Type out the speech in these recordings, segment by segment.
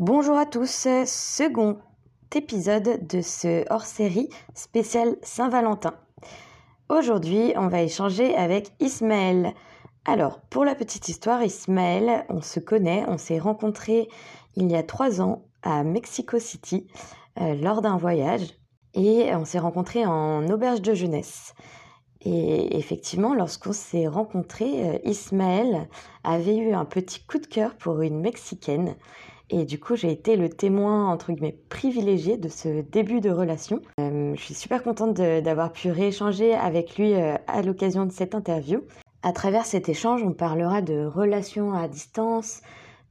Bonjour à tous, second épisode de ce hors-série spécial Saint-Valentin. Aujourd'hui, on va échanger avec Ismaël. Alors, pour la petite histoire, Ismaël, on se connaît, on s'est rencontrés il y a trois ans à Mexico City euh, lors d'un voyage et on s'est rencontrés en auberge de jeunesse. Et effectivement, lorsqu'on s'est rencontrés, euh, Ismaël avait eu un petit coup de cœur pour une Mexicaine. Et du coup, j'ai été le témoin, entre guillemets, privilégié de ce début de relation. Euh, je suis super contente d'avoir pu rééchanger avec lui euh, à l'occasion de cette interview. À travers cet échange, on parlera de relations à distance,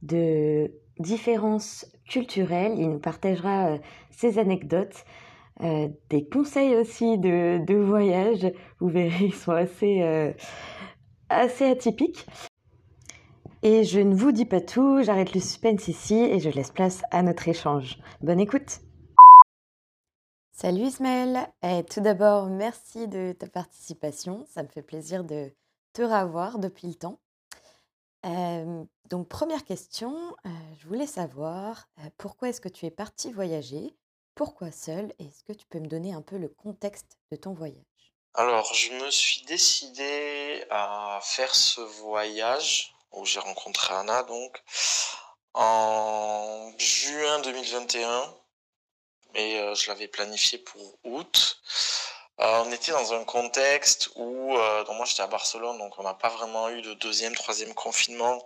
de différences culturelles. Il nous partagera ses anecdotes euh, des conseils aussi de, de, voyage. Vous verrez, ils sont assez, euh, assez atypiques. Et je ne vous dis pas tout, j'arrête le suspense ici et je laisse place à notre échange. Bonne écoute Salut Ismaël et Tout d'abord, merci de ta participation. Ça me fait plaisir de te revoir depuis le temps. Euh, donc première question, je voulais savoir pourquoi est-ce que tu es parti voyager? Pourquoi seul Est-ce que tu peux me donner un peu le contexte de ton voyage? Alors, je me suis décidé à faire ce voyage où j'ai rencontré Anna donc en juin 2021 et euh, je l'avais planifié pour août. Euh, on était dans un contexte où, euh, donc moi j'étais à Barcelone, donc on n'a pas vraiment eu de deuxième, troisième confinement,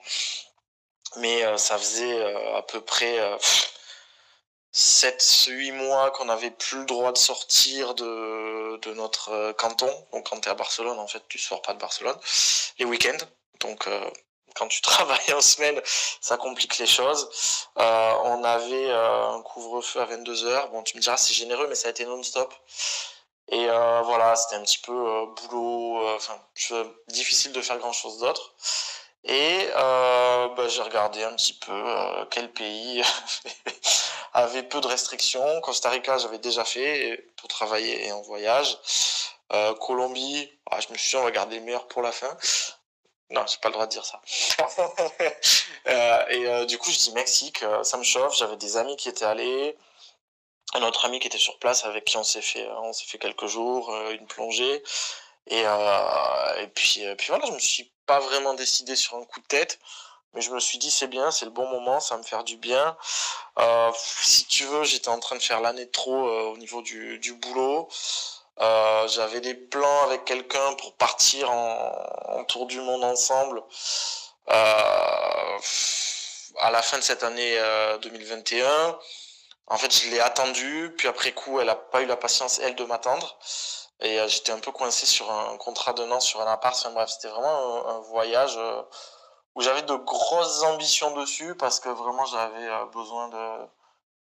mais ça faisait à peu près 7, 8 mois qu'on n'avait plus le droit de sortir de, de notre euh, canton. Donc quand tu es à Barcelone, en fait, tu sors pas de Barcelone. Les week-ends. Donc euh, quand tu travailles en semaine, ça complique les choses. Euh, on avait un couvre-feu à 22h. Bon, tu me diras, c'est généreux, mais ça a été non-stop. Et voilà, c'était un petit peu boulot, enfin, difficile de faire grand-chose d'autre. Et bah, j'ai regardé un petit peu quel pays avait peu de restrictions. Costa Rica, j'avais déjà fait pour travailler et en voyage. Euh, Colombie, ah, je me suis dit, on va garder le meilleur pour la fin. Non, j'ai pas le droit de dire ça. euh, et euh, du coup, je dis Mexique, euh, ça me chauffe. J'avais des amis qui étaient allés, un autre ami qui était sur place avec qui on s'est fait, on s'est fait quelques jours, une plongée. Et, puis, puis voilà, je me suis pas vraiment décidé sur un coup de tête. Mais je me suis dit, c'est bien, c'est le bon moment, ça va me faire du bien. Si tu veux, j'étais en train de faire l'année de trop au niveau du, du boulot. Euh, J'avais des plans avec quelqu'un pour partir en, en, tour du monde ensemble euh, à la fin de cette année 2021. Euh, en fait, je l'ai attendu, puis après coup, elle a pas eu la patience, elle, de m'attendre. Et j'étais un peu coincé sur un contrat d'un an sur un appart. Enfin, bref, c'était vraiment un, un voyage où j'avais de grosses ambitions dessus parce que vraiment j'avais besoin de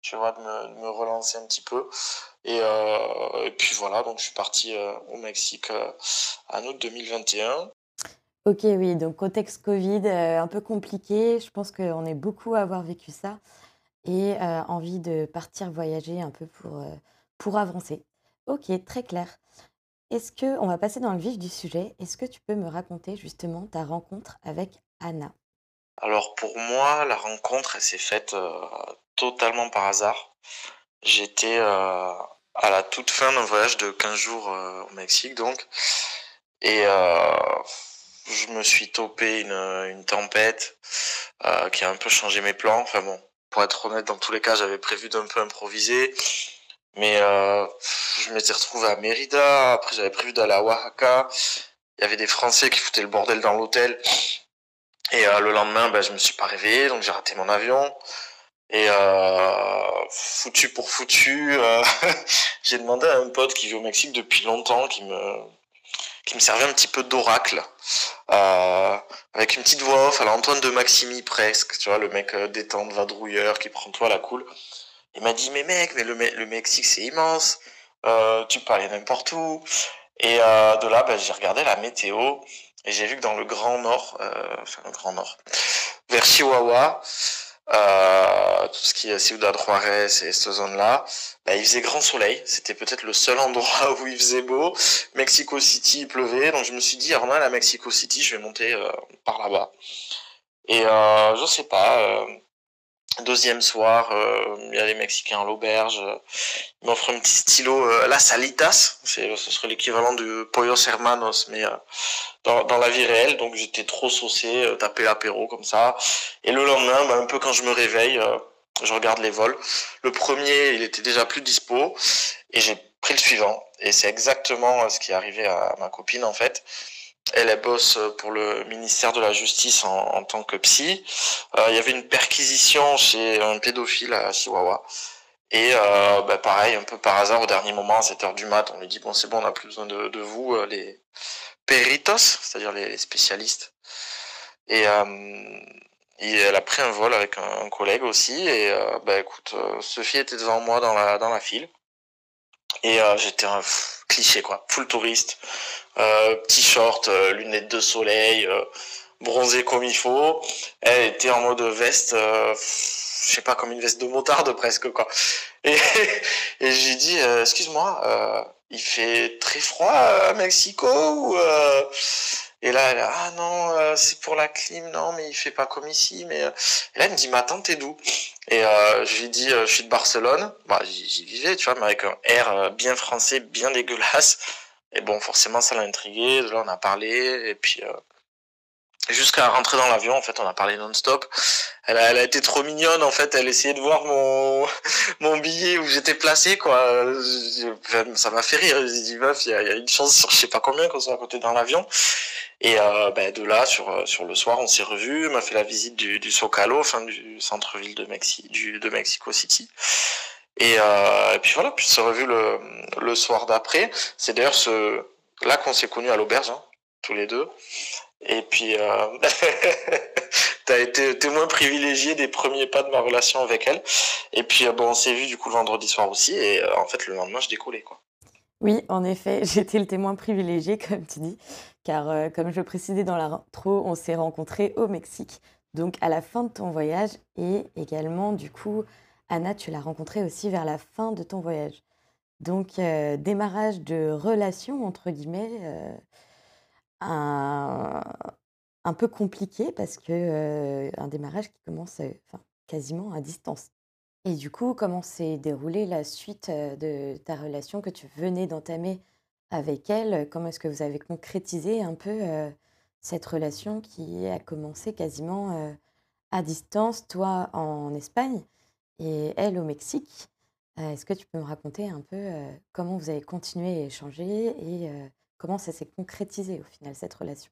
tu vois de me, de me, relancer un petit peu et, euh, et, puis voilà donc je suis parti euh, au Mexique en août 2021 ok oui donc contexte Covid euh, un peu compliqué. Je pense qu'on est beaucoup à avoir vécu ça et euh, envie de partir voyager un peu pour pour avancer. Ok très clair. Est-ce que on va passer dans le vif du sujet. Est-ce que tu peux me raconter justement ta rencontre avec Anna? Alors pour moi, la rencontre, elle s'est faite euh, totalement par hasard. J'étais euh, à la toute fin d'un voyage de 15 jours euh, au Mexique, donc. Et euh, je me suis topé une, une tempête euh, qui a un peu changé mes plans. Enfin bon, pour être honnête, dans tous les cas, j'avais prévu d'un peu improviser. Mais euh, je m'étais retrouvé à Mérida, après j'avais prévu d'aller à Oaxaca. Il y avait des Français qui foutaient le bordel dans l'hôtel. Et euh, le lendemain, ben, je me suis pas réveillé, donc j'ai raté mon avion. Et euh, foutu pour foutu, euh, j'ai demandé à un pote qui vit au Mexique depuis longtemps, qui me qui me servait un petit peu d'oracle, euh, avec une petite voix off à l'Antoine de Maximi presque, tu vois, le mec euh, détente, vadrouilleur, qui prend toi la cool. Il m'a dit, mais mec, mais le, Mexique c'est immense, euh, tu peux aller n'importe où. Et euh, de là, ben, j'ai regardé la météo, et j'ai vu que dans le Grand Nord, enfin le Grand Nord, vers Chihuahua, euh, tout ce qui est Ciudad Juarez et cette zone-là, bah, il faisait grand soleil. C'était peut-être le seul endroit où il faisait beau. Mexico City, il pleuvait. Donc je me suis dit, alors là, à Mexico City, je vais monter euh, par là-bas. Et euh, je sais pas, euh, Deuxième soir, euh, il y a les Mexicains à l'auberge. Ils m'offrent un petit stylo euh, La Salitas. C'est, ce serait l'équivalent du Pollos Hermanos, mais euh, dans, dans, la vie réelle. Donc j'étais trop saucé, euh, tapé l'apéro comme ça. Et le lendemain, bah, un peu quand je me réveille, euh, je regarde les vols. Le premier, il était déjà plus dispo. Et j'ai pris le suivant. Et c'est exactement ce qui est arrivé à ma copine, en fait. Elle, elle bosse pour le ministère de la Justice en, en tant que psy. Euh, il y avait une perquisition chez un pédophile à Chihuahua. Et euh, bah, pareil, un peu par hasard, au dernier moment, à 7h du mat, on lui dit, bon, c'est bon, on n'a plus besoin de, de vous, euh, les peritos, c'est-à-dire les, les, spécialistes. Et, euh, elle a pris un vol avec un, un collègue aussi. Et euh, bah, écoute, Sophie était devant moi dans la, dans la file. Et j'étais un cliché, quoi. Full touriste euh, petit short, euh, lunettes de soleil, euh, bronzé comme il faut. Elle était en mode veste, je sais pas, comme une veste de motarde presque quoi. Et, et j'ai dit, excuse-moi, il fait très froid à Mexico ou et là, elle ah non, c'est pour la clim, non, mais il fait pas comme ici. Mais et là, elle me dit, mais attends, t'es d'où? Et euh, je lui dis, je suis de Barcelone. Bah, j'y vivais, tu vois, mais avec un air bien français, bien dégueulasse. Et bon, forcément, ça l'a intrigué. Là, on a parlé. Et puis, euh, jusqu'à rentrer dans l'avion, en fait, on a parlé non-stop. Elle a, été trop mignonne, en fait. Elle essayait de voir mon, billet où j'étais placé, quoi. Ça m'a fait rire. J'ai dit, meuf, il y, a, une chance sur je sais pas combien qu'on soit à côté dans l'avion. Et euh, ben, de là, sur, sur le soir, on s'est revus. M'a fait la visite du, Socalo, enfin, du centre-ville de, Mexico City. Et, euh, puis voilà, puis on s'est revu le, le soir d'après. C'est d'ailleurs là qu'on s'est connus à l'auberge, hein, tous les deux. Et puis, euh, t'as été témoin privilégié des premiers pas de ma relation avec elle. Et puis, euh, bon, on s'est vu du coup le vendredi soir aussi. Et euh, en fait, le lendemain, je décollais, quoi. Oui, en effet, j'étais le témoin privilégié, comme tu dis, car euh, comme je le précisais dans l'intro, on s'est rencontrés au Mexique, donc à la fin de ton voyage, et également, du coup, Anna, tu l'as rencontrée aussi vers la fin de ton voyage. Donc, démarrage de relation, entre guillemets, un, un, peu compliqué parce que un démarrage qui commence quasiment à distance. Et du coup, comment s'est déroulée la suite de ta relation que tu venais d'entamer avec elle? Comment est-ce que vous avez concrétisé un peu cette relation qui a commencé quasiment à distance, toi en Espagne et elle au Mexique? Est-ce que tu peux me raconter un peu comment vous avez continué à échanger et comment ça s'est concrétisé au final cette relation?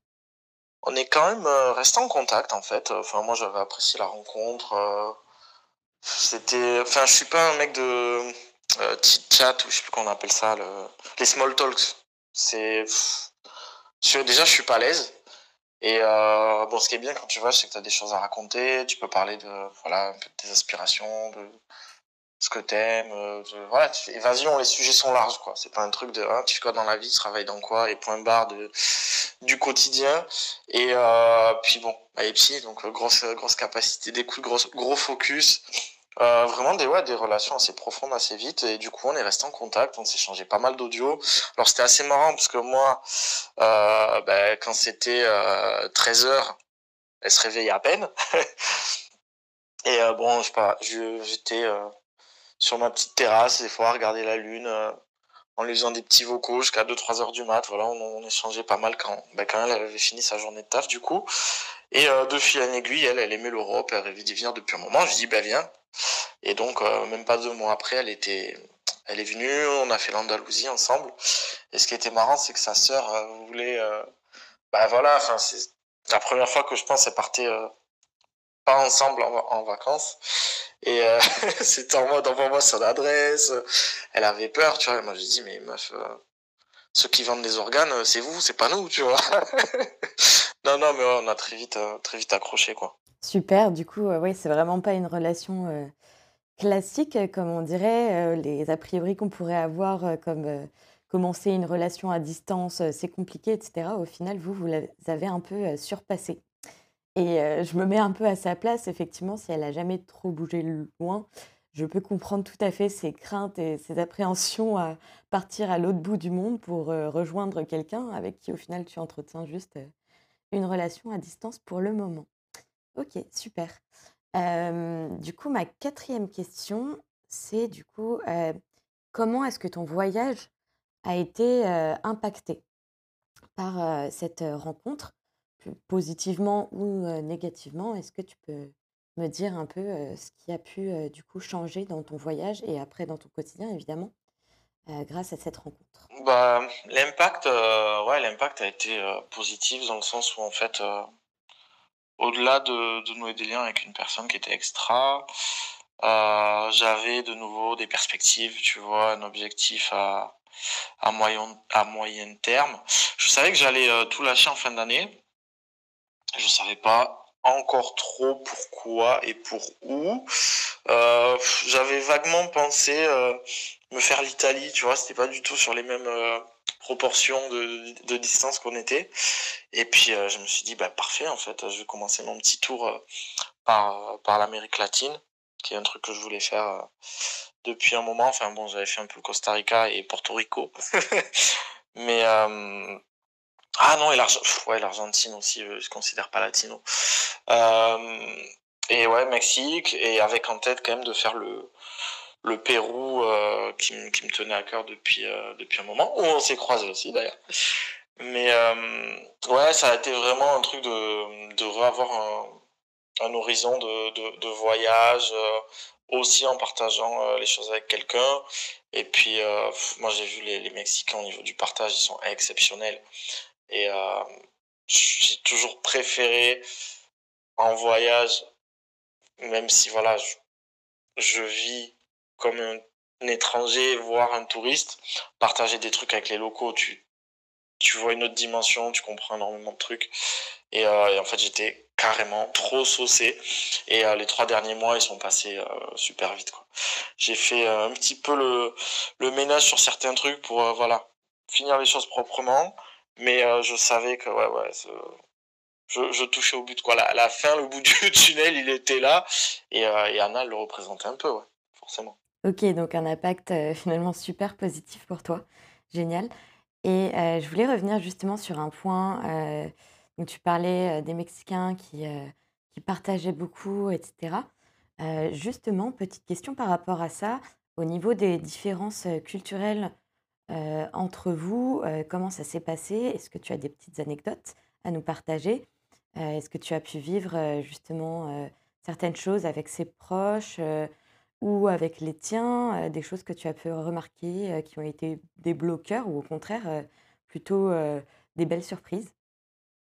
On est quand même resté en contact en fait. Enfin moi j'avais apprécié la rencontre. C'était, enfin je suis pas un mec de chat ou je sais plus comment on appelle ça, le... les small talks. C'est déjà je suis pas à l'aise. Et euh, bon, ce qui est bien quand tu vas, c'est que tu as des choses à raconter, tu peux parler de voilà un tes aspirations, de ce que t'aimes, euh, voilà, tu fais évasion, les sujets sont larges quoi. C'est pas un truc de hein, tu fais quoi dans la vie, tu travailles dans quoi et point barre de du quotidien. Et euh, puis bon, et psy, donc grosse grosse capacité d'écoute, gros gros focus. Euh, vraiment des ouais des relations assez profondes assez vite et du coup on est resté en contact on s'est changé pas mal d'audio alors c'était assez marrant parce que moi euh, ben, quand c'était euh, 13 heures elle se réveillait à peine et euh, bon je sais pas j'étais euh, sur ma petite terrasse des fois regarder la lune euh, en lui faisant des petits vocaux jusqu'à 2-3 heures du mat voilà on, échangeait pas mal quand ben, quand elle avait fini sa journée de taf du coup et de fil en aiguille elle elle aimait l'Europe elle rêvait d'y venir depuis un moment je dis ben viens et donc, euh, même pas deux mois après, elle était, elle est venue, on a fait l'Andalousie ensemble. Et ce qui était marrant, c'est que sa sœur euh, voulait, euh, bah voilà, enfin, c'est la première fois que je pense qu'elle partait euh, pas ensemble en, en, vacances. Et euh, c'était en mode, envoie-moi son adresse. Elle avait peur, tu vois. Moi, j'ai dit, mais meuf, ceux qui vendent des organes, c'est vous, c'est pas nous, tu vois. non, non, mais on a très vite, très vite accroché, quoi. Super, du coup, heu, oui, c'est vraiment pas une relation, classique, comme on dirait, les a priori qu'on pourrait avoir, comme, commencer une relation à distance, c'est compliqué et cetera. Au final, vous, vous avez un peu, surpassé et heu, je me mets un peu à sa place, effectivement, si elle a jamais trop bougé loin, je peux comprendre tout à fait ses craintes et ses appréhensions à partir à l'autre bout du monde pour, heu, rejoindre quelqu'un avec qui, au final, tu entretiens juste, heu, une relation à distance pour le moment. OK, super. du coup, ma quatrième question, c'est du coup, comment est-ce que ton voyage a été impacté par cette rencontre, positivement ou négativement Est-ce que tu peux me dire un peu ce qui a pu du coup changer dans ton voyage et après dans ton quotidien, évidemment, grâce à cette rencontre? Bah, l'impact, ouais, a été positif dans le sens où en fait, au-delà de, nouer des liens avec une personne qui était extra, j'avais de nouveau des perspectives, tu vois, un objectif à, à, moyen, à moyen terme. Je savais que j'allais tout lâcher en fin d'année. Je savais pas encore trop pourquoi et pour où. Euh, j'avais vaguement pensé euh, me faire l'Italie, tu vois, c'était pas du tout sur les mêmes euh, proportions de, de distance qu'on était. Et puis je me suis dit, bah parfait, en fait, je vais commencer mon petit tour par, par l'Amérique latine, qui est un truc que je voulais faire depuis un moment. Enfin bon, j'avais fait un peu Costa Rica et Porto Rico. Mais ah non, et l'Argentine aussi, je considère pas latino. Euh, et ouais, Mexique, et avec en tête quand même de faire le, le Pérou euh, qui, me tenait à cœur depuis, euh, depuis un moment, où on s'est croisés aussi d'ailleurs. Mais euh, ouais, ça a été vraiment un truc de, de revoir un, un horizon de, de, voyage, euh, aussi en partageant euh, les choses avec quelqu'un. Et puis, moi j'ai vu les, les Mexicains au niveau du partage, ils sont exceptionnels. Et euh, j'ai toujours préféré en voyage, même si voilà, je, vis comme un, étranger, voire un touriste, partager des trucs avec les locaux, tu, tu vois une autre dimension, tu comprends énormément de trucs. Et, euh, en fait, j'étais carrément trop saucé. Et euh, les trois derniers mois, ils sont passés super vite. J'ai fait un petit peu le, le ménage sur certains trucs pour voilà finir les choses proprement mais euh, je savais que ouais, ouais, je, touchais au but. Quoi. La, la fin, le bout du tunnel, il était là. Et, euh, et Anna le représentait un peu, ouais, forcément. Ok, donc un impact euh, finalement super positif pour toi. Génial. Et je voulais revenir justement sur un point. donc tu parlais des Mexicains qui, qui partageaient beaucoup, etc. justement, petite question par rapport à ça. Au niveau des différences culturelles entre vous, comment ça s'est passé? Est-ce que tu as des petites anecdotes à nous partager? Est-ce que tu as pu vivre justement certaines choses avec ses proches ou avec les tiens, des choses que tu as pu remarquer qui ont été des bloqueurs ou au contraire plutôt des belles surprises?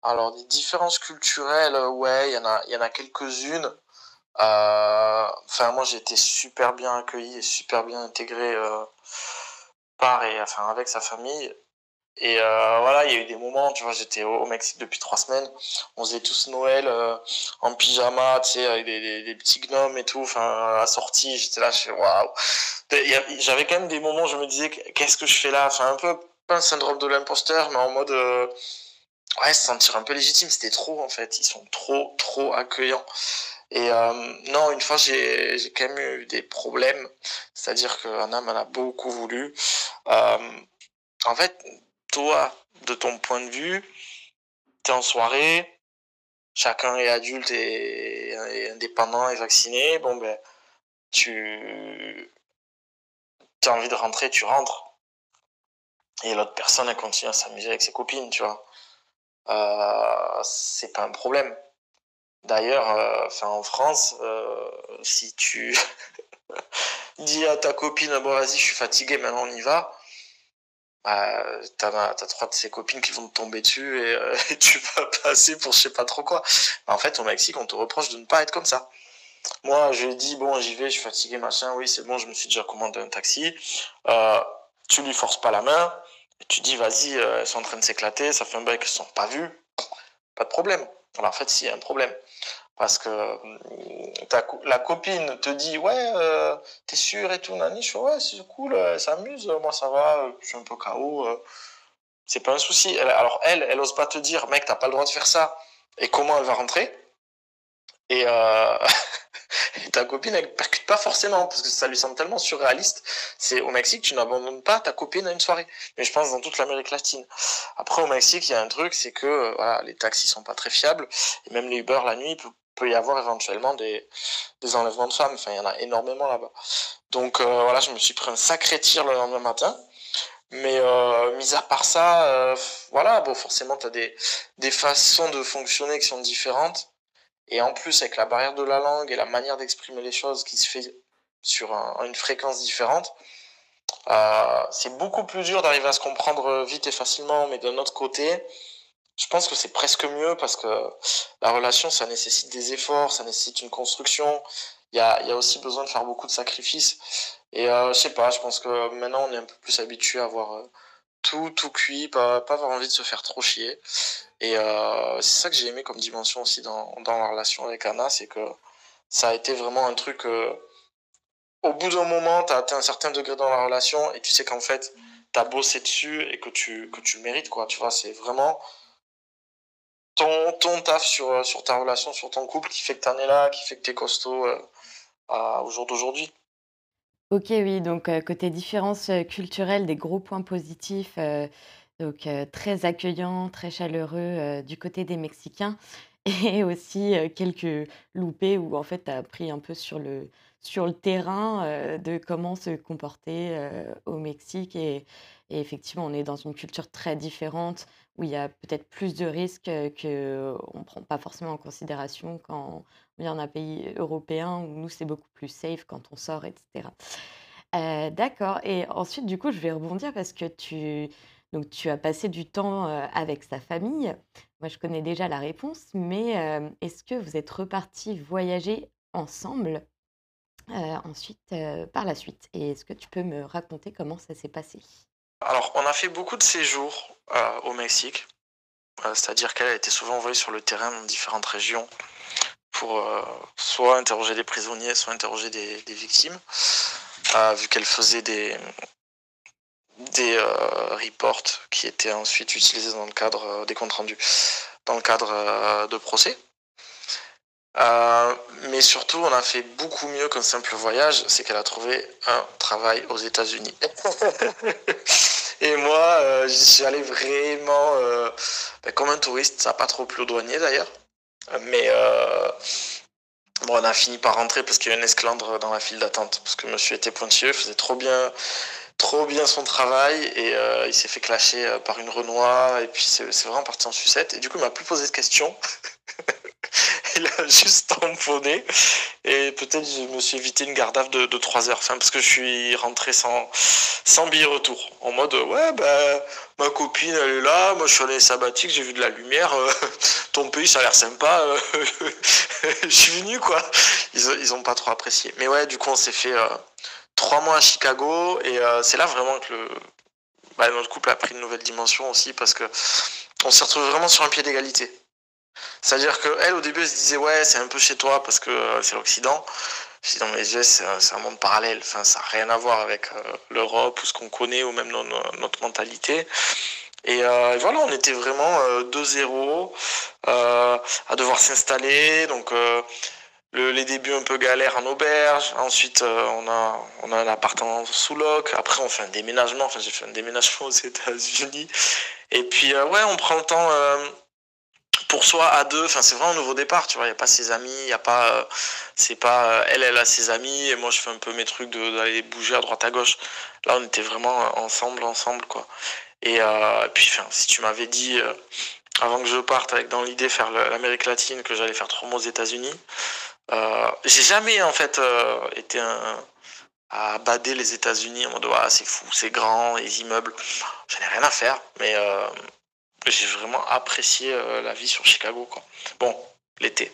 Alors, des différences culturelles, ouais, il y en a, y en a quelques-unes. Enfin, moi, j'ai été super bien accueilli et super bien intégré part et enfin avec sa famille. Et euh, voilà, il y a eu des moments, tu vois, j'étais au, Mexique depuis trois semaines. On faisait tous Noël euh, en pyjama, tu sais, avec des, petits gnomes et tout, enfin, assortis. J'étais là, je fais waouh. J'avais quand même des moments, je me disais, qu'est-ce que je fais là? Enfin, un peu, pas un syndrome de l'imposteur, mais en mode, euh, ouais, se sentir un peu légitime. C'était trop, en fait. Ils sont trop, trop accueillants. Et euh, non, une fois, j'ai quand même eu des problèmes. C'est-à-dire que Anna m'en a beaucoup voulu. Euh, en fait, toi, de ton point de vue, tu es en soirée, chacun est adulte et, et, indépendant et vacciné. Bon, ben, tu as envie de rentrer, tu rentres. Et l'autre personne, elle continue à s'amuser avec ses copines, tu vois. Euh, c'est pas un problème. D'ailleurs, euh, en France, euh, si tu dis à ta copine bon vas-y je suis fatigué maintenant on y va, bah, t'as as trois de ses copines qui vont te tomber dessus et, euh, tu vas passer pour je sais pas trop quoi. Bah, en fait au Mexique on te reproche de ne pas être comme ça. Moi je dis bon j'y vais, je suis fatigué machin, oui c'est bon je me suis déjà commandé un taxi. Euh, tu lui forces pas la main, tu dis vas-y euh, elles sont en train de s'éclater, ça fait un bail qu'elles sont pas vues, pas de problème. Alors en fait, s'il y a un problème. Parce que hum, ta, la copine te dit ouais, euh, t'es sûr et tout, nani, je fais ouais, c'est cool, elle s'amuse, moi ça va, je suis un peu KO, euh, c'est pas un souci. Alors elle, elle ose pas te dire, mec, t'as pas le droit de faire ça. Et comment elle va rentrer? Et euh, ta copine, elle percute pas forcément, parce que ça lui semble tellement surréaliste. C'est au Mexique, tu n'abandonnes pas ta copine à une soirée. Mais je pense dans toute l'Amérique latine. Après, au Mexique, il y a un truc, c'est que voilà, les taxis sont pas très fiables. Et même les Uber, la nuit, peut y avoir éventuellement des, des enlèvements de femmes. Enfin, il y en a énormément là-bas. Donc euh, voilà, je me suis pris un sacré tir le lendemain matin. Mais euh, mis à part ça, euh, voilà, bon, forcément, tu as des, des façons de fonctionner qui sont différentes. Et en plus, avec la barrière de la langue et la manière d'exprimer les choses qui se fait sur une fréquence différente, euh, c'est beaucoup plus dur d'arriver à se comprendre vite et facilement. Mais d'un autre côté, je pense que c'est presque mieux parce que la relation, ça nécessite des efforts, ça nécessite une construction. Il y a, y a aussi besoin de faire beaucoup de sacrifices. Et euh, je sais pas, je pense que maintenant on est un peu plus habitué à avoir euh, tout, cuit, pas, avoir envie de se faire trop chier. Et euh, c'est ça que j'ai aimé comme dimension aussi dans, la relation avec Anna, c'est que ça a été vraiment un truc. Euh, au bout d'un moment, tu as atteint un certain degré dans la relation et tu sais qu'en fait, tu as bossé dessus et que tu, le mérites, quoi. Tu c'est vraiment ton, taf sur, sur ta relation, sur ton couple qui fait que tu es là, qui fait que tu es costaud euh, au jour d'aujourd'hui. Ok, oui, donc côté différence culturelle, des gros points positifs, donc très accueillant, très chaleureux du côté des Mexicains, et aussi quelques loupés où en fait tu as appris un peu sur le, sur le terrain de comment se comporter au Mexique. Et, effectivement, on est dans une culture très différente où il y a peut-être plus de risques qu'on ne prend pas forcément en considération quand vient d'un pays européen où nous, c'est beaucoup plus safe quand on sort, etc. Euh, d'accord. Et ensuite, du coup, je vais rebondir parce que tu, donc, tu as passé du temps euh, avec sa famille. Moi, je connais déjà la réponse, mais euh, est-ce que vous êtes repartis voyager ensemble ensuite, par la suite? Et est-ce que tu peux me raconter comment ça s'est passé? Alors, on a fait beaucoup de séjours au Mexique. C'est-à-dire qu'elle a été souvent envoyée sur le terrain dans différentes régions pour soit interroger des prisonniers, soit interroger des, victimes vu qu'elle faisait des, des euh, reports qui étaient ensuite utilisés dans le cadre euh, des comptes rendus, dans le cadre euh, de procès. mais surtout, on a fait beaucoup mieux qu'un simple voyage, c'est qu'elle a trouvé un travail aux États-Unis. Et moi, j'y suis allé vraiment ben, comme un touriste, ça n'a pas trop plu au douanier d'ailleurs. Mais Bon, on a fini par rentrer parce qu'il y a une esclandre dans la file d'attente. Parce que monsieur était pointilleux, faisait trop bien, trop bien son travail et euh, il s'est fait clasher euh, par une Renoir et puis c'est vraiment parti en sucette. Et du coup, il m'a plus posé de questions. il a juste tamponné et peut-être je me suis évité une garde de, de 3 heures. Parce que je suis rentré sans, sans billet retour. En mode, ouais, bah, ma copine, elle est là, moi je suis allé sabbatique, j'ai vu de la lumière, euh, ton pays, ça a l'air sympa, euh, je suis venu, quoi. Ils, ils ont pas trop apprécié. Mais ouais, du coup, on s'est fait euh, trois mois à Chicago et c'est là vraiment que le, bah, notre couple a pris une nouvelle dimension aussi parce que on s'est retrouvé vraiment sur un pied d'égalité. C'est-à-dire qu'elle, au début, elle se disait, ouais, c'est un peu chez toi parce que euh, c'est l'Occident. Je dis, non, mais c'est un monde parallèle. Enfin, ça n'a rien à voir avec euh, l'Europe ou ce qu'on connaît ou même notre mentalité. Et, euh, voilà, on était vraiment euh, deux 0 à devoir s'installer. Donc, le, les débuts un peu galères en auberge. Ensuite, on, a, on a un appartement sous loc. Après, on fait un déménagement. Enfin, j'ai fait un déménagement aux États-Unis. Et puis, ouais, on prend le temps pour soi à deux enfin c'est vraiment un nouveau départ tu vois. Il y a pas ses amis il a pas euh, c'est pas euh, elle elle a ses amis et moi je fais un peu mes trucs d'aller bouger à droite à gauche. Là on était vraiment ensemble ensemble quoi. Et, euh, puis enfin si tu m'avais dit euh, avant que je parte avec dans l'idée faire l'Amérique latine que j'allais faire trois mois aux États-Unis euh, j'ai jamais en fait été un à bader les États-Unis en mode ah, c'est fou c'est grand les immeubles. J'en ai rien à faire mais j'ai vraiment apprécié euh, la vie sur Chicago. Quoi. Bon, l'été.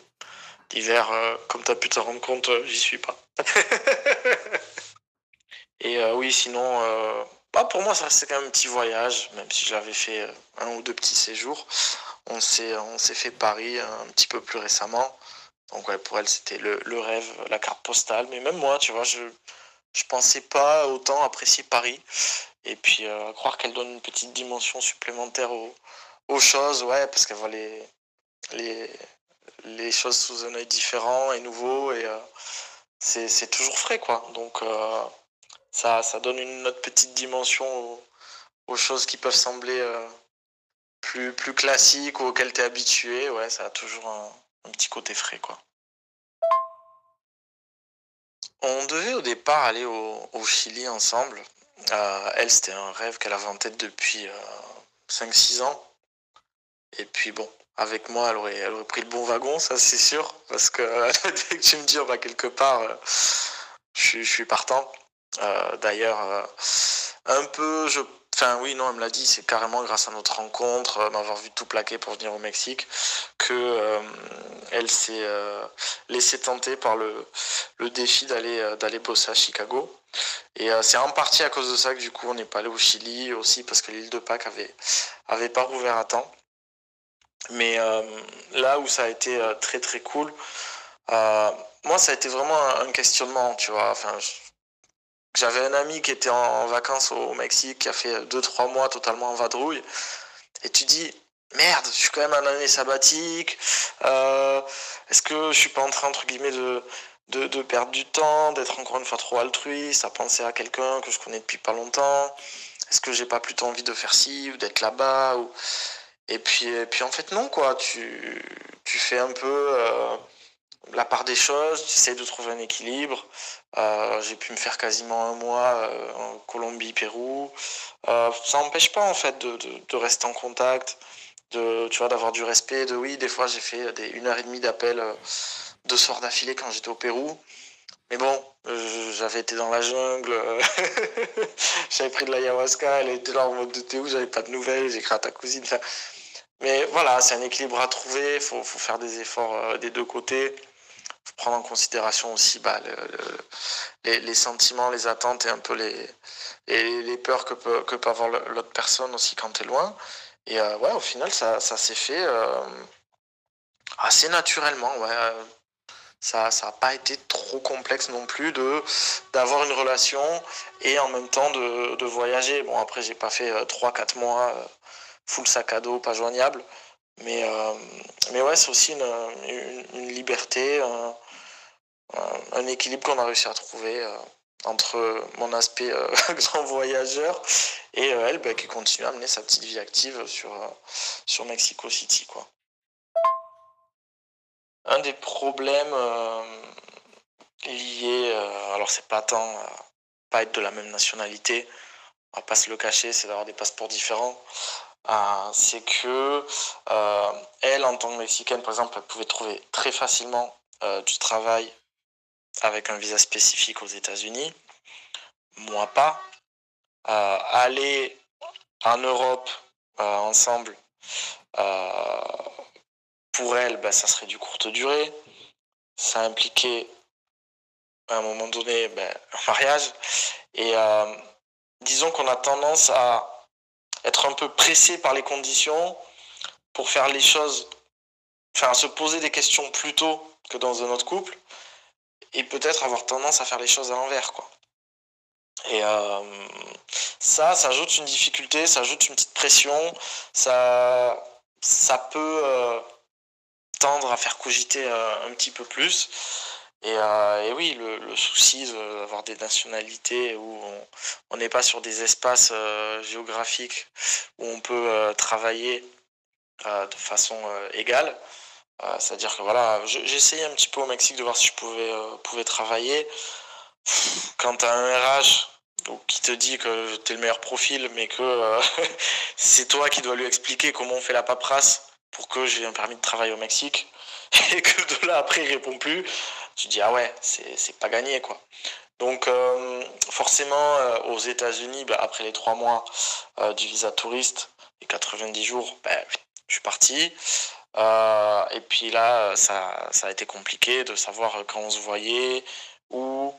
L'hiver, euh, comme tu as pu te rendre compte, euh, j'y suis pas. Et oui, sinon, bah, pour moi, ça c'est quand même un petit voyage, même si j'avais fait un ou deux petits séjours. On s'est, on s'est fait Paris un petit peu plus récemment. Donc ouais, pour elle, c'était le, le, rêve, la carte postale. Mais même moi, tu vois, je je pensais pas autant apprécier Paris. Et puis, euh, croire qu'elle donne une petite dimension supplémentaire aux, aux choses, ouais, parce qu'elle voit les, les, les choses sous un œil différent et nouveau, et euh, c'est toujours frais, quoi. Donc, euh, ça, ça donne une autre petite dimension aux, aux choses qui peuvent sembler plus, plus classiques ou auxquelles tu es habitué, ouais, ça a toujours un, un petit côté frais, quoi. On devait au départ aller au, Chili ensemble. elle, c'était un rêve qu'elle avait en tête depuis 5-6 ans. Et puis bon, avec moi, elle aurait, elle pris le bon wagon, ça c'est sûr. Parce que dès que tu me dis, on va quelque part, je, je, suis partant. D'ailleurs, un peu, je Enfin oui, non, elle me l'a dit, c'est carrément grâce à notre rencontre, euh, m'avoir vu tout plaquer pour venir au Mexique, que euh, elle s'est euh, laissée tenter par le, le défi d'aller d'aller bosser à Chicago. Et c'est en partie à cause de ça que du coup on n'est pas allé au Chili aussi parce que l'île de Pâques avait, avait pas rouvert à temps. Mais là où ça a été très très cool, moi ça a été vraiment un, questionnement, tu vois. Enfin, j'avais un ami qui était en, vacances au Mexique, qui a fait 2-3 mois totalement en vadrouille. Et tu dis, merde, je suis quand même en année sabbatique. Euh, est-ce que je suis pas en train, entre guillemets, de, de, perdre du temps, d'être encore une fois trop altruiste, à penser à quelqu'un que je connais depuis pas longtemps? Est-ce que j'ai pas plutôt envie de faire ci ou d'être là-bas et, puis, puis en fait, non, quoi. Tu, tu fais un peu. Euh, la part des choses, j'essaie de trouver un équilibre. Euh, j'ai pu me faire quasiment un mois euh, en Colombie, Pérou. Euh, ça n'empêche pas en fait de, rester en contact, de tu vois d'avoir du respect. De oui, des fois j'ai fait des une heure et demie d'appel deux soirs d'affilée quand j'étais au Pérou. Mais bon, j'avais été dans la jungle, j'avais pris de l'ayahuasca, elle était là en mode de Théo, j'avais pas de nouvelles, j'ai écrit à ta cousine. mais voilà, c'est un équilibre à trouver, il faut, faut, faire des efforts des deux côtés prendre en considération aussi bah, les, sentiments, les attentes et un peu les, les peurs que peut, que peut avoir l'autre personne aussi quand tu es loin. Et euh, ouais, au final, ça, ça s'est fait euh, assez naturellement. Ouais. Ça n'a pas été trop complexe non plus de d'avoir une relation et en même temps de, de voyager. Bon, après, j'ai pas fait 3-4 euh, mois full sac à dos, pas joignable. Mais, mais ouais, c'est aussi une, une, liberté, un équilibre qu'on a réussi à trouver euh, entre mon aspect euh, grand voyageur et euh, elle bah, qui continue à mener sa petite vie active sur, sur Mexico City. Quoi. Un des problèmes liés, alors c'est pas tant pas être de la même nationalité, on va pas se le cacher, c'est d'avoir des passeports différents. C'est que elle, en tant que mexicaine, par exemple, elle pouvait trouver très facilement du travail avec un visa spécifique aux États-Unis. Moi pas. Euh, aller en Europe euh, ensemble, euh, pour elle, ben, ça serait du courte durée. Ça impliquait à un moment donné ben, un mariage. Et disons qu'on a tendance à être un peu pressé par les conditions pour faire les choses, enfin se poser des questions plus tôt que dans un autre couple et peut-être avoir tendance à faire les choses à l'envers, quoi. Et euh, ça, ça ajoute une difficulté, ça ajoute une petite pression, ça, peut euh, tendre à faire cogiter euh, un petit peu plus. Et, et oui, le, le souci d'avoir des nationalités où on n'est pas sur des espaces géographiques où on peut travailler de façon égale, euh, c'est-à-dire que voilà, j'ai essayé un petit peu au Mexique de voir si je pouvais, euh, travailler. Quand tu as un RH qui te dit que tu es le meilleur profil, mais que euh, c'est toi qui dois lui expliquer comment on fait la paperasse pour que j'ai un permis de travail au Mexique, et que de là après il répond plus, tu dis ah ouais, c'est pas gagné quoi. Donc forcément aux États-Unis, bah, après les trois mois du visa touriste et 90 jours, bah, je suis parti. Euh, et puis là, ça, ça, a été compliqué de savoir quand on se voyait, où,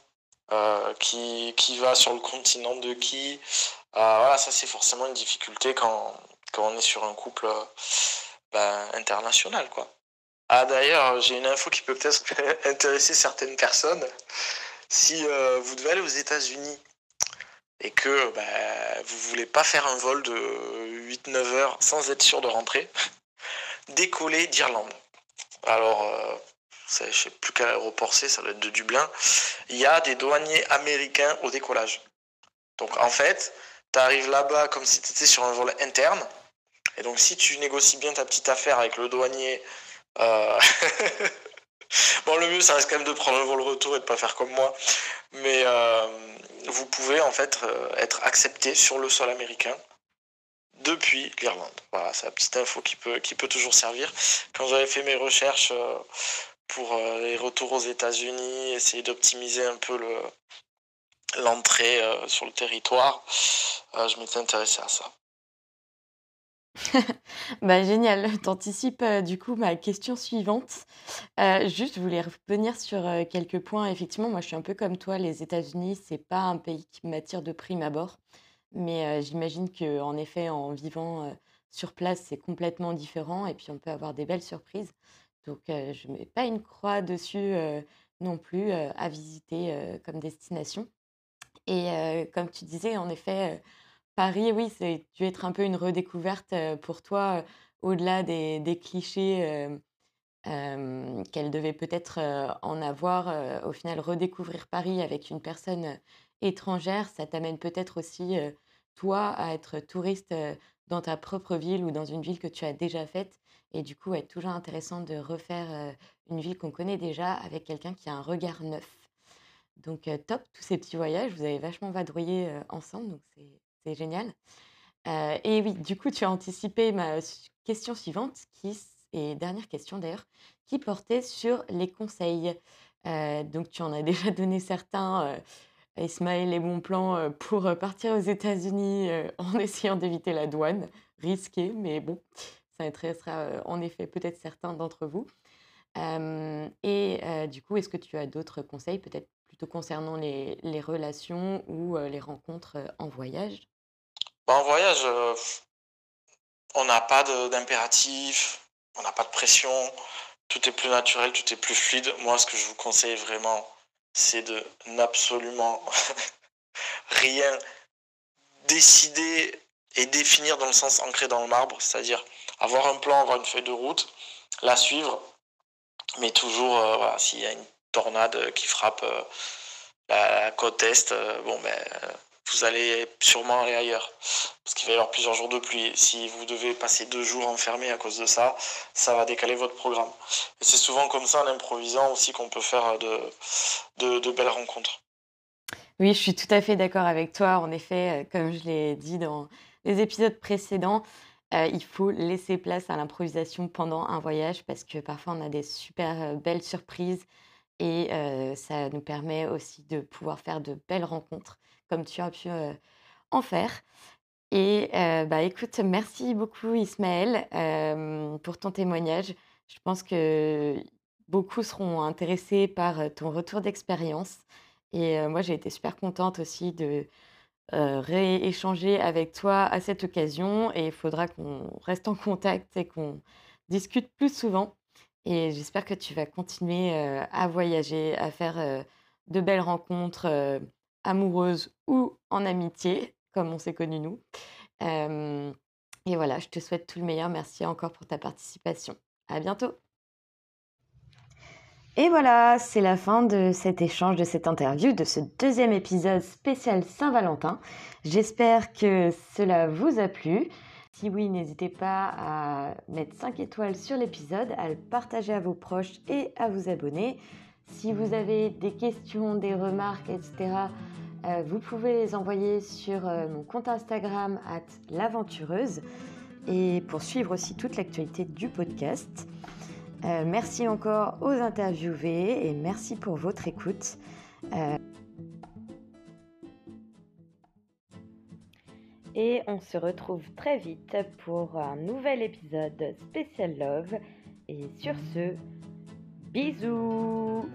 euh, qui, qui va sur le continent de qui. Euh, voilà, ça c'est forcément une difficulté quand, quand on est sur un couple ben, international. Quoi. Ah d'ailleurs, j'ai une info qui peut peut-être intéresser certaines personnes. Si vous devez aller aux États-Unis et que ben, vous voulez pas faire un vol de 8-9 heures sans être sûr de rentrer, décoller d'Irlande. Alors, euh, je ne sais plus quel aéroport c'est, ça doit être de Dublin. Il y a des douaniers américains au décollage. Donc en fait, tu arrives là-bas comme si tu étais sur un vol interne. Et donc si tu négocies bien ta petite affaire avec le douanier, euh, bon, le mieux, ça reste quand même de prendre un vol retour et de pas faire comme moi. Mais euh, vous pouvez en fait euh, être accepté sur le sol américain depuis l'Irlande. Voilà, c'est la petite info qui peut, toujours servir. Quand j'avais fait mes recherches pour les retours aux États-Unis, essayer d'optimiser un peu le, l'entrée sur le territoire, je m'étais intéressé à ça. Bah, génial, t'anticipes, anticipes du coup ma question suivante. juste, je voulais revenir sur, quelques points. Effectivement, moi, je suis un peu comme toi, les États-Unis, c'est pas un pays qui m'attire de prime abord. Mais, j'imagine qu'en effet, en vivant, sur place, c'est complètement différent et puis on peut avoir des belles surprises. Donc, je mets pas une croix dessus, non plus, à visiter, comme destination. Et, comme tu disais, en effet, Paris, oui, c'est dû être un peu une redécouverte, pour toi, au-delà des clichés, qu'elle devait peut-être, en avoir, au final redécouvrir Paris avec une personne, étrangère, ça t'amène peut-être aussi, toi, à être touriste, dans ta propre ville ou dans une ville que tu as déjà faite et du coup, être toujours intéressant de refaire, une ville qu'on connaît déjà avec quelqu'un qui a un regard neuf. Donc top, tous ces petits voyages, vous avez vachement vadrouillé, ensemble, donc c'est c'est génial. et oui, du coup, tu as anticipé ma question suivante, qui et dernière question d'ailleurs, qui portait sur les conseils. donc tu en as déjà donné certains, Ismaël, les bons plans, pour, partir aux États-Unis, en essayant d'éviter la douane. Risqué, mais bon, ça intéressera, en effet peut-être certains d'entre vous. et du coup, est-ce que tu as d'autres conseils, peut-être plutôt concernant les relations ou, les rencontres, en voyage? Bah, en voyage, euh, on n'a pas d'impératif, on n'a pas de pression, tout est plus naturel, tout est plus fluide. Moi, ce que je vous conseille vraiment, c'est de n'absolument rien décider et définir dans le sens ancré dans le marbre, c'est-à-dire avoir un plan, avoir une feuille de route, la suivre, mais toujours, euh, s'il y a une tornade qui frappe euh, la, côte est, bon ben vous allez sûrement aller ailleurs. Parce qu'il va y avoir plusieurs jours de pluie. Si vous devez passer deux jours enfermés à cause de ça, ça va décaler votre programme. Et c'est souvent comme ça, en improvisant aussi, qu'on peut faire de, de, belles rencontres. Oui, je suis tout à fait d'accord avec toi. En effet, euh, comme je l'ai dit dans les épisodes précédents, euh, il faut laisser place à l'improvisation pendant un voyage parce que parfois on a des super euh, belles surprises et ça nous permet aussi de pouvoir faire de belles rencontres comme tu as pu en faire. Et bah, écoute, merci beaucoup Ismaël pour ton témoignage. Je pense que beaucoup seront intéressés par ton retour d'expérience. Et moi, j'ai été super contente aussi de rééchanger avec toi à cette occasion. Et il faudra qu'on reste en contact et qu'on discute plus souvent. Et j'espère que tu vas continuer à voyager, à faire de belles rencontres amoureuse ou en amitié, comme on s'est connus nous. et voilà, je te souhaite tout le meilleur. Merci encore pour ta participation. À bientôt. Et voilà, c'est la fin de cet échange, de cette interview, de ce deuxième épisode spécial Saint-Valentin. J'espère que cela vous a plu. Si oui, n'hésitez pas à mettre 5 étoiles sur l'épisode, à le partager à vos proches et à vous abonner. Si vous avez des questions, des remarques, etc., euh, vous pouvez les envoyer sur euh, mon compte Instagram at l'aventureuse et pour suivre aussi toute l'actualité du podcast. Euh, merci encore aux interviewés et merci pour votre écoute. Et on se retrouve très vite pour un nouvel épisode spécial love. Et sur ce, Bisous